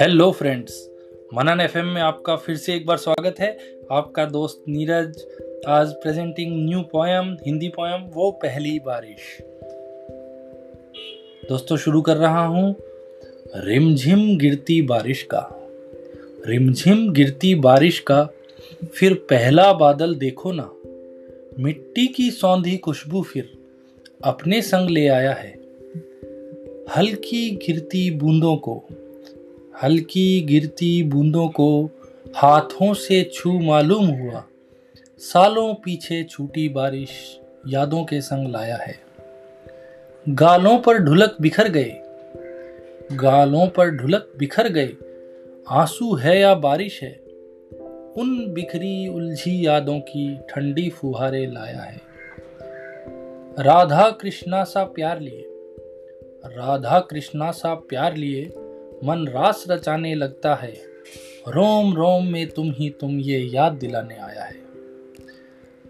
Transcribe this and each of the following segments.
Hello friends मनन FM में आपका फिर से एक बार स्वागत है। आपका दोस्त नीरज आज presenting new poem Hindi poem वो पहली बारिश। दोस्तों, शुरू कर रहा हूँ। रिमझिम गिरती बारिश का। रिमझिम गिरती बारिश का, फिर पहला बादल देखो ना। मिट्टी की सौंधी खुशबू फिर अपने संग ले आया है। हल्की गिरती बूंदों को। हल्की गिरती बूंदों को हाथों से छू मालूम हुआ। सालों पीछे छूटी बारिश यादों के संग लाया है। गालों पर ढुलक बिखर गए। गालों पर ढुलक बिखर गए। आँसू है या बारिश है? उन बिखरी उलझी यादों की ठंडी फुहारे लाया है। राधा कृष्णा सा प्यार लिए। राधा कृष्णा सा प्यार लिए मन रास रचाने लगता है। रोम रोम में तुम ही तुम ये याद दिलाने आया है।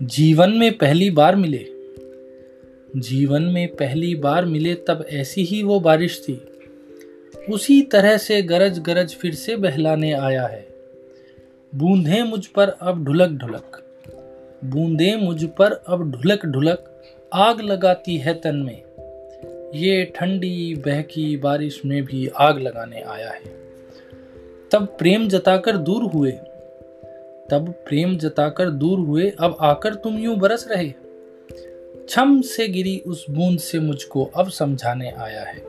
जीवन में पहली बार मिले। जीवन में पहली बार मिले तब ऐसी ही वो बारिश थी। उसी तरह से गरज गरज फिर से बहलाने आया है। बूंदे मुझ पर अब ढुलक ढुलक। बूंदे मुझ पर अब ढुलक ढुलक। आग लगाती है तन में। ये ठंडी, बहकी बारिश में भी आग लगाने आया है। तब प्रेम जताकर दूर हुए। तब प्रेम जताकर दूर हुए। अब आकर तुम यूँ बरस रहे। छम से गिरी उस बूंद से मुझको अब समझाने आया है।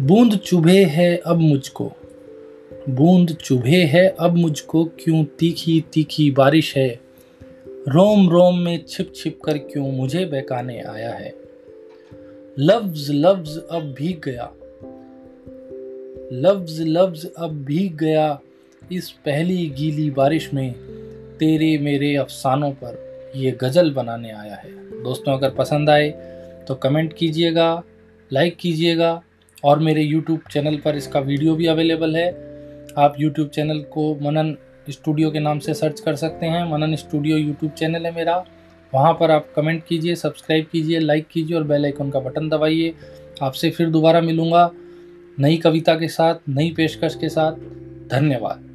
बूंद चुभे है अब मुझको। बूंद चुभे है अब मुझको। क्यों तीखी तीखी बारिश है? रोम रोम में छिप छिप कर क्यों मुझे बहकाने आया है? लफ्ज लफ्ज अब भीग गया। लफ्ज लफ्ज अब भीग गया इस पहली गीली बारिश में, तेरे मेरे अफसानों पर ये गज़ल बनाने आया है। दोस्तों, अगर पसंद आए तो कमेंट कीजिएगा, लाइक कीजिएगा, और मेरे यूट्यूब चैनल पर इसका वीडियो भी अवेलेबल है। आप यूट्यूब चैनल को मनन स्टूडियो के नाम से सर्च कर सकते हैं। मनन स्टूडियो यूट्यूब चैनल है मेरा। वहाँ पर आप कमेंट कीजिए, सब्सक्राइब कीजिए, लाइक कीजिए और बेल आइकन का बटन दबाइए। आपसे फिर दोबारा मिलूँगा नई कविता के साथ, नई पेशकश के साथ। धन्यवाद।